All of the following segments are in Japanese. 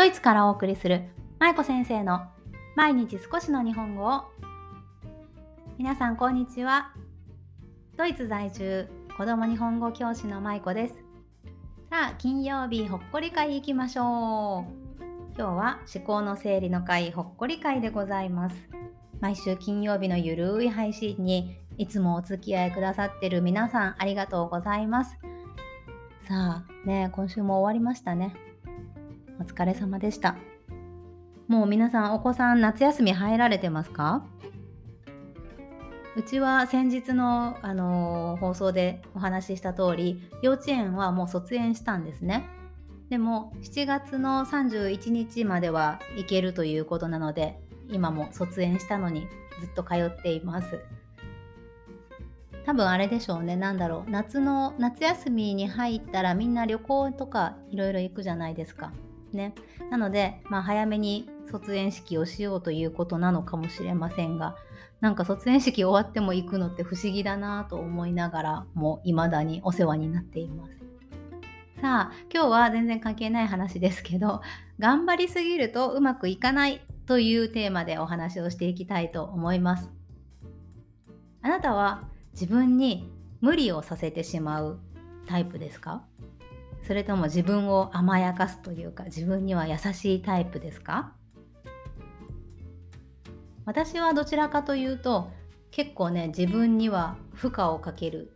ドイツからお送りする舞子先生の毎日少しの日本語を。皆さんこんにちは。ドイツ在住子供日本語教師の舞子です。さあ金曜日ほっこり会行きましょう。今日は思考の整理の会ほっこり会でございます。毎週金曜日のゆるい配信にいつもお付き合いくださってる皆さんありがとうございます。さあね今週も終わりましたね。お疲れ様でした。もう皆さんお子さん夏休み入られてますか？うちは先日の、あのー、放送でお話しした通り幼稚園はもう卒園したんですね。でも7月の31日までは行けるということなので今も卒園したのにずっと通っています。多分あれでしょうね何だろう夏の夏休みに入ったらみんな旅行とかいろいろ行くじゃないですか。ね、なので、まあ、早めに卒園式をしようということなのかもしれませんがなんか卒園式終わっても行くのって不思議だなと思いながらも未だにお世話になっています。さあ今日は全然関係ない話ですけど頑張りすぎるとうまくいかないというテーマでお話をしていきたいと思います。あなたは自分に無理をさせてしまうタイプですか？それとも自分を甘やかすというか自分には優しいタイプですか？私はどちらかというと結構ね自分には負荷をかける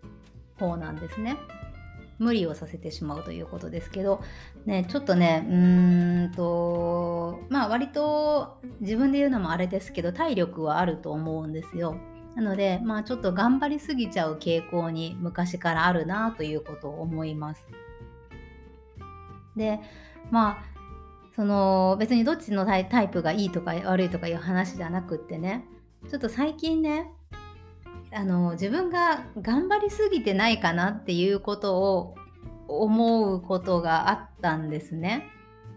方なんですね。無理をさせてしまうということですけど、ね、ちょっとねうーんとまあ割と自分で言うのもあれですけど体力はあると思うんですよ。なのでまあちょっと頑張りすぎちゃう傾向に昔からあるなということを思います。でまあその別にどっちのタイプがいいとか悪いとかいう話じゃなくってねちょっと最近ねあの自分が頑張りすぎてないかなっていうことを思うことがあったんですね。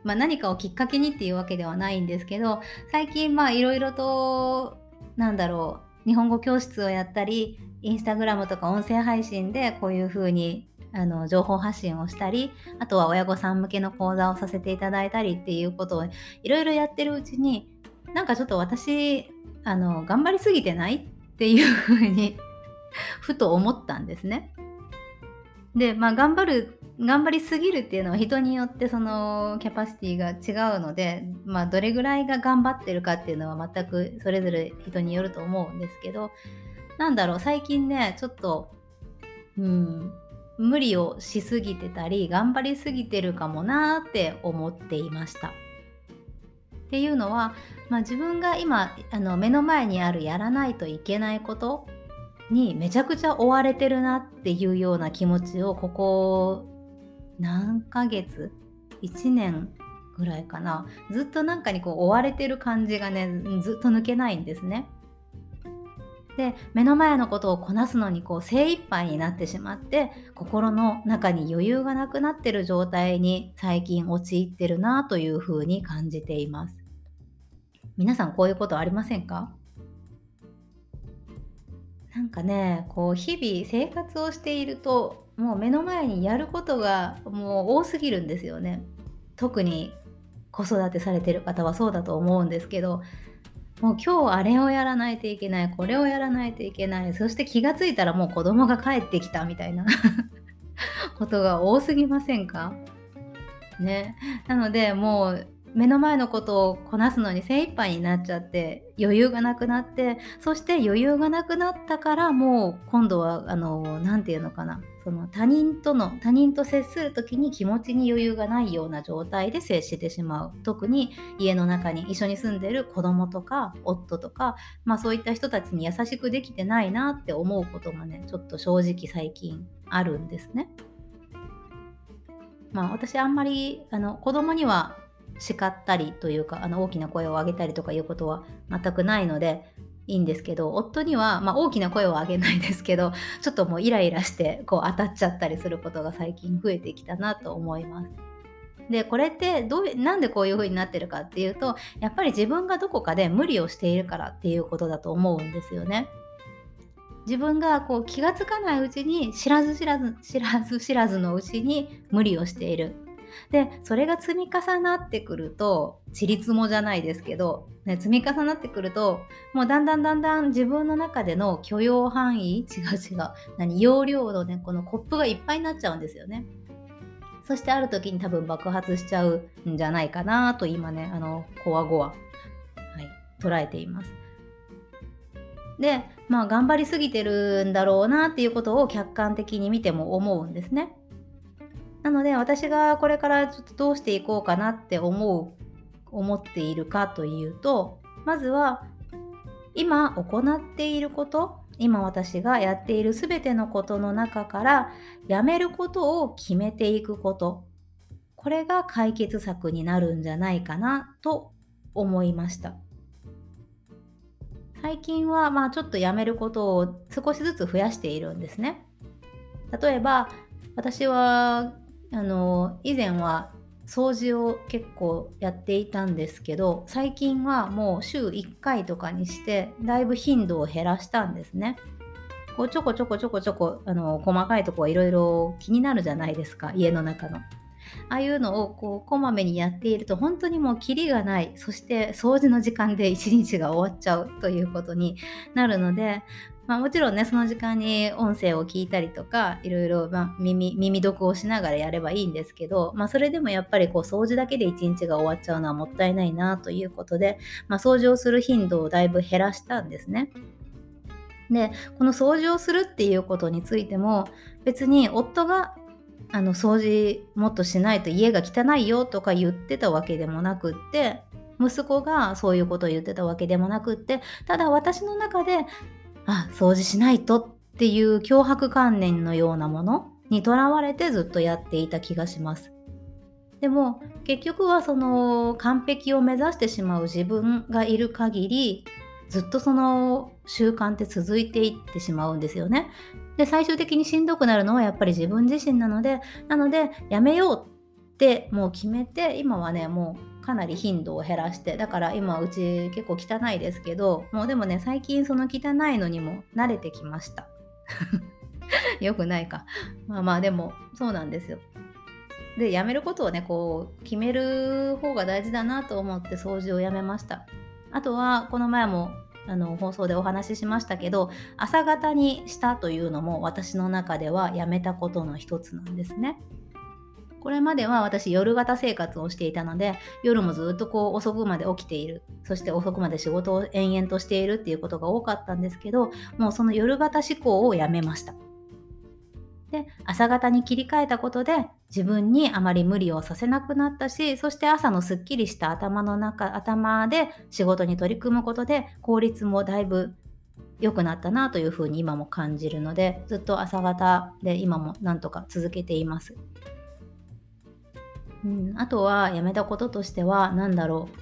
まあ、何かをきっかけにっていうわけではないんですけど最近まあいろいろとなんだろう日本語教室をやったりインスタグラムとか音声配信でこういうふうにあの情報発信をしたりあとは親御さん向けの講座をさせていただいたりっていうことをいろいろやってるうちになんかちょっと私あの頑張りすぎてないっていうふうに ふと思ったんですね。でまあ頑張る頑張りすぎるっていうのは人によってそのキャパシティが違うので、まあ、どれぐらいが頑張ってるかっていうのは全くそれぞれ人によると思うんですけどなんだろう最近ねちょっとうん無理をしすぎてたり頑張りすぎてるかもなって思っていました。っていうのは、まあ、自分が今あの目の前にあるやらないといけないことにめちゃくちゃ追われてるなっていうような気持ちをここ何ヶ月1年ぐらいかなずっとなんかにこう追われてる感じがねずっと抜けないんですね。で目の前のことをこなすのにこう精一杯になってしまって心の中に余裕がなくなってる状態に最近陥ってるなというふうに感じています。皆さんこういうことありませんか？なんかねこう日々生活をしているともう目の前にやることがもう多すぎるんですよね。特に子育てされてる方はそうだと思うんですけどもう今日あれをやらないといけないこれをやらないといけないそして気が付いたらもう子供が帰ってきたみたいな ことが多すぎませんか？ね。なのでもう目の前のことをこなすのに精一杯になっちゃって余裕がなくなってそして余裕がなくなったからもう今度はあの何て言うのかな。その他人との他人と接する時に気持ちに余裕がないような状態で接してしまう特に家の中に一緒に住んでる子供とか夫とか、まあ、そういった人たちに優しくできてないなって思うことがねちょっと正直最近あるんですね。まあ私あんまりあの子供には叱ったりというかあの大きな声を上げたりとかいうことは全くないのでいいんですけど夫には、まあ、大きな声を上げないですけど ちょっともうイライラしてこう当たっちゃったりすることが最近増えてきたなと思います。でこれってどうなんでこういう風になってるかっていうとやっぱり自分がどこかで無理をしているからっていうことだと思うんですよね。自分がこう気が付かないうちに知らず知らず知らず知らずのうちに無理をしているでそれが積み重なってくるとちりつもじゃないですけど、ね、積み重なってくるともうだんだんだんだん自分の中での許容範囲違う違う何容量のねこのコップがいっぱいになっちゃうんですよね。そしてある時に多分爆発しちゃうんじゃないかなと今ねあのこわごわ、はい、捉えています。でまあ頑張りすぎてるんだろうなっていうことを客観的に見ても思うんですね。なので私がこれからちょっとどうしていこうかなって思う思っているかというとまずは今行っていること今私がやっている全てのことの中からやめることを決めていくことこれが解決策になるんじゃないかなと思いました。最近はまあちょっとやめることを少しずつ増やしているんですね。例えば私はあの以前は掃除を結構やっていたんですけど最近はもう週1回とかにしてだいぶ頻度を減らしたんですね。こうちょこちょこちょこちょこあの細かいとこはいろいろ気になるじゃないですか家の中の。ああいうのをこうこまめにやっていると本当にもうキリがないそして掃除の時間で一日が終わっちゃうということになるのでまあ、もちろんねその時間に音声を聞いたりとかいろいろ、まあ、耳耳読をしながらやればいいんですけど、まあ、それでもやっぱりこう掃除だけで一日が終わっちゃうのはもったいないなということで、まあ、掃除をする頻度をだいぶ減らしたんですね。でこの掃除をするっていうことについても別に夫があの掃除もっとしないと家が汚いよとか言ってたわけでもなくって息子がそういうことを言ってたわけでもなくってただ私の中であ掃除しないとっていう脅迫観念のようなものにとらわれてずっとやっていた気がします。でも結局はその完璧を目指してしまう自分がいる限りずっとその習慣って続いていってしまうんですよね。で最終的にしんどくなるのはやっぱり自分自身なのでなのでやめようってもう決めて今はねもうかなり頻度を減らしてだから今うち結構汚いですけどもうでもね最近その汚いのにも慣れてきました。よくないか。まあまあでもそうなんですよ。でやめることをねこう決める方が大事だなと思って掃除をやめました。あとはこの前もあの放送でお話ししましたけど朝方にしたというのも私の中ではやめたことの一つなんですね。これまでは私夜型生活をしていたので夜もずっとこう遅くまで起きているそして遅くまで仕事を延々としているっていうことが多かったんですけどもうその夜型思考をやめましたで朝型に切り替えたことで自分にあまり無理をさせなくなったしそして朝のすっきりした頭の中頭で仕事に取り組むことで効率もだいぶ良くなったなというふうに今も感じるのでずっと朝方で今もなんとか続けています。うん、あとはやめたこととしては何だろう。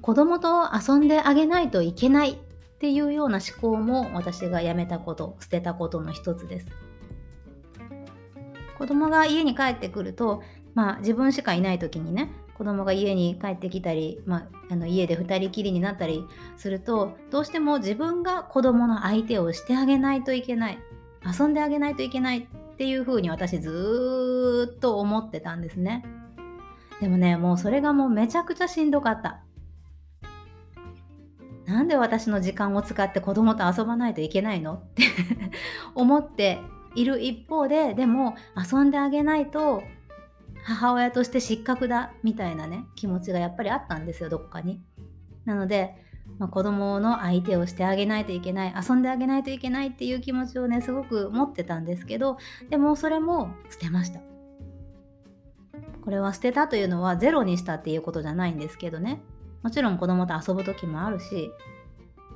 子供と遊んであげないといけないっていうような思考も私がやめたこと捨てたことの一つです。子供が家に帰ってくるとまあ自分しかいない時にね子供が家に帰ってきたり、まあ、あの家で2人きりになったりするとどうしても自分が子供の相手をしてあげないといけない。遊んであげないといけないっていうふうに私ずっと思ってたんですね。でもね、もうそれがもうめちゃくちゃしんどかった。なんで私の時間を使って子供と遊ばないといけないの？って思っている一方で、でも遊んであげないと母親として失格だみたいなね、気持ちがやっぱりあったんですよ、どっかに。なので、まあ、子供の相手をしてあげないといけない遊んであげないといけないっていう気持ちをねすごく持ってたんですけどでもそれも捨てましたこれは捨てたというのはゼロにしたっていうことじゃないんですけどね。もちろん子供と遊ぶ時もあるし、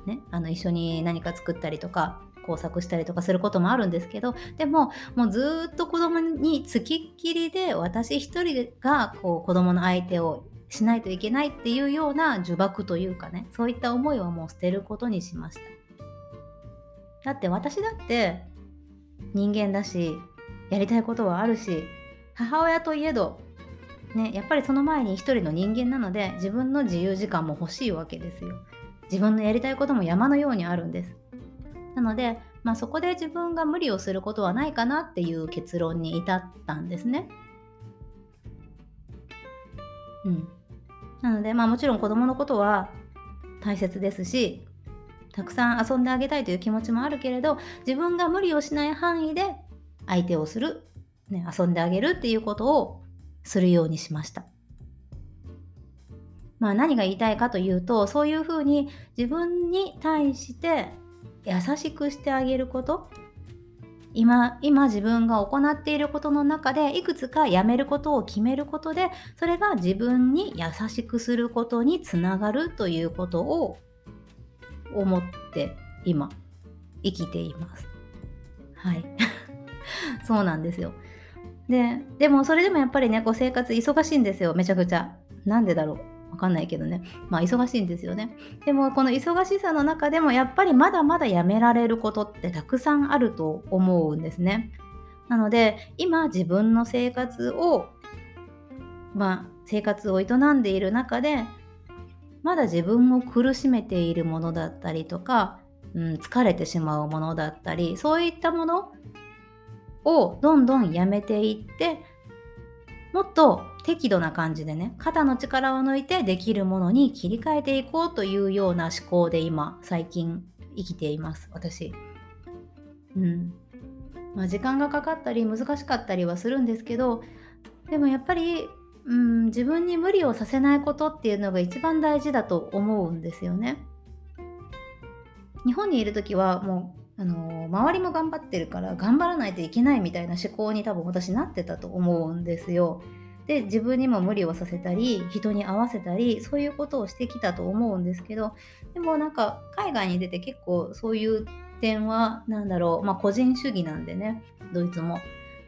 ね、あの一緒に何か作ったりとか工作したりとかすることもあるんですけどでももうずっと子供につきっきりで私一人がこう子供の相手をしないといけないっていうような呪縛というかねそういった思いはもう捨てることにしました。だって私だって人間だしやりたいことはあるし母親といえどね、やっぱりその前に一人の人間なので自分の自由時間も欲しいわけですよ。自分のやりたいことも山のようにあるんです。なので、まあ、そこで自分が無理をすることはないかなっていう結論に至ったんですね。うん。なので、まあもちろん子供のことは大切ですし、たくさん遊んであげたいという気持ちもあるけれど、自分が無理をしない範囲で相手をする、ね、遊んであげるっていうことをするようにしました。まあ何が言いたいかというと、そういうふうに自分に対して優しくしてあげること、今今自分が行っていることの中でいくつかやめることを決めることでそれが自分に優しくすることにつながるということを思って今生きています。はい。そうなんですよ。で、でもそれでもやっぱりね、こう生活忙しいんですよ、めちゃくちゃ。なんでだろう。わかんないけどね。まあ忙しいんですよね。でもこの忙しさの中でもやっぱりまだまだやめられることってたくさんあると思うんですね。なので今自分の生活をまあ生活を営んでいる中でまだ自分を苦しめているものだったりとか、うん、疲れてしまうものだったりそういったものをどんどんやめていってもっと適度な感じでね肩の力を抜いてできるものに切り替えていこうというような思考で今最近生きています私。うんまあ、時間がかかったり難しかったりはするんですけどでもやっぱり、うん、自分に無理をさせないことっていうのが一番大事だと思うんですよね。日本にいる時はもうあの周りも頑張ってるから頑張らないといけないみたいな思考に多分私なってたと思うんですよ。で自分にも無理をさせたり人に合わせたりそういうことをしてきたと思うんですけどでもなんか海外に出て結構そういう点は何だろうまあ個人主義なんでねドイツも。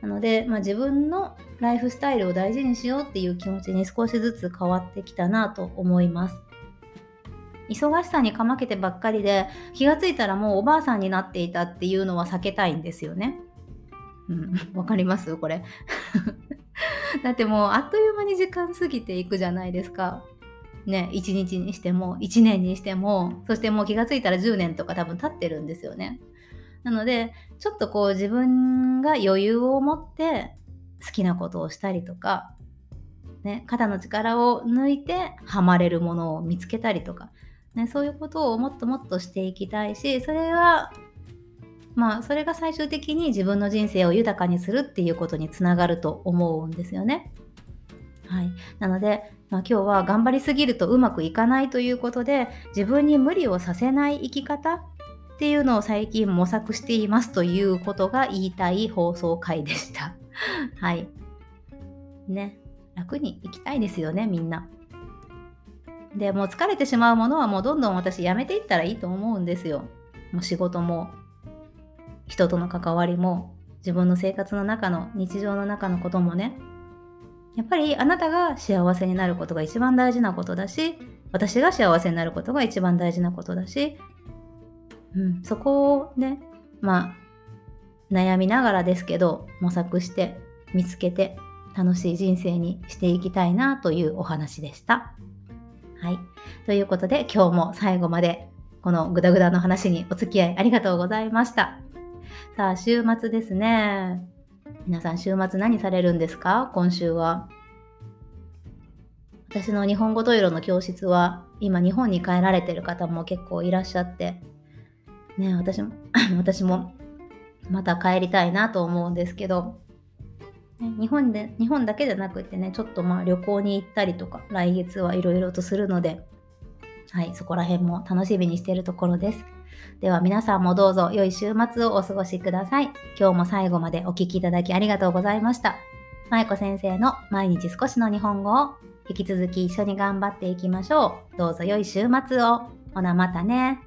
なので、まあ、自分のライフスタイルを大事にしようっていう気持ちに少しずつ変わってきたなと思います。忙しさにかまけてばっかりで気がついたらもうおばあさんになっていたっていうのは避けたいんですよね。うん、わかります？これ。だってもうあっという間に時間過ぎていくじゃないですか。ね、1日にしても1年にしてもそしてもう気がついたら10年とか多分経ってるんですよね。なのでちょっとこう自分が余裕を持って好きなことをしたりとか、ね、肩の力を抜いてハマれるものを見つけたりとか、ね、そういうことをもっともっとしていきたいしそれはまあそれが最終的に自分の人生を豊かにするっていうことにつながると思うんですよね。はい、なので、まあ、今日は頑張りすぎるとうまくいかないということで自分に無理をさせない生き方っていうのを最近模索していますということが言いたい放送回でした。はい。ね。楽に生きたいですよね、みんな。でもう疲れてしまうものはもうどんどん私やめていったらいいと思うんですよ。もう仕事も人との関わりも自分の生活の中の日常の中のこともねやっぱりあなたが幸せになることが一番大事なことだし私が幸せになることが一番大事なことだし、うん、そこをねまあ悩みながらですけど模索して見つけて楽しい人生にしていきたいなというお話でした。はい。ということで今日も最後までこのグダグダの話にお付き合いありがとうございました。さあ、週末ですね。皆さん、週末何されるんですか？今週は。私の日本語トイロの教室は、今日本に帰られてる方も結構いらっしゃって、ね、私も、私もまた帰りたいなと思うんですけど、日本で、日本だけじゃなくてね、ちょっとまあ旅行に行ったりとか、来月はいろいろとするので、はい、そこら辺も楽しみにしているところです。では皆さんもどうぞ良い週末をお過ごしください。今日も最後までお聴きいただきありがとうございました。舞子先生の毎日少しの日本語を引き続き一緒に頑張っていきましょう。どうぞ良い週末を。ほなまたね。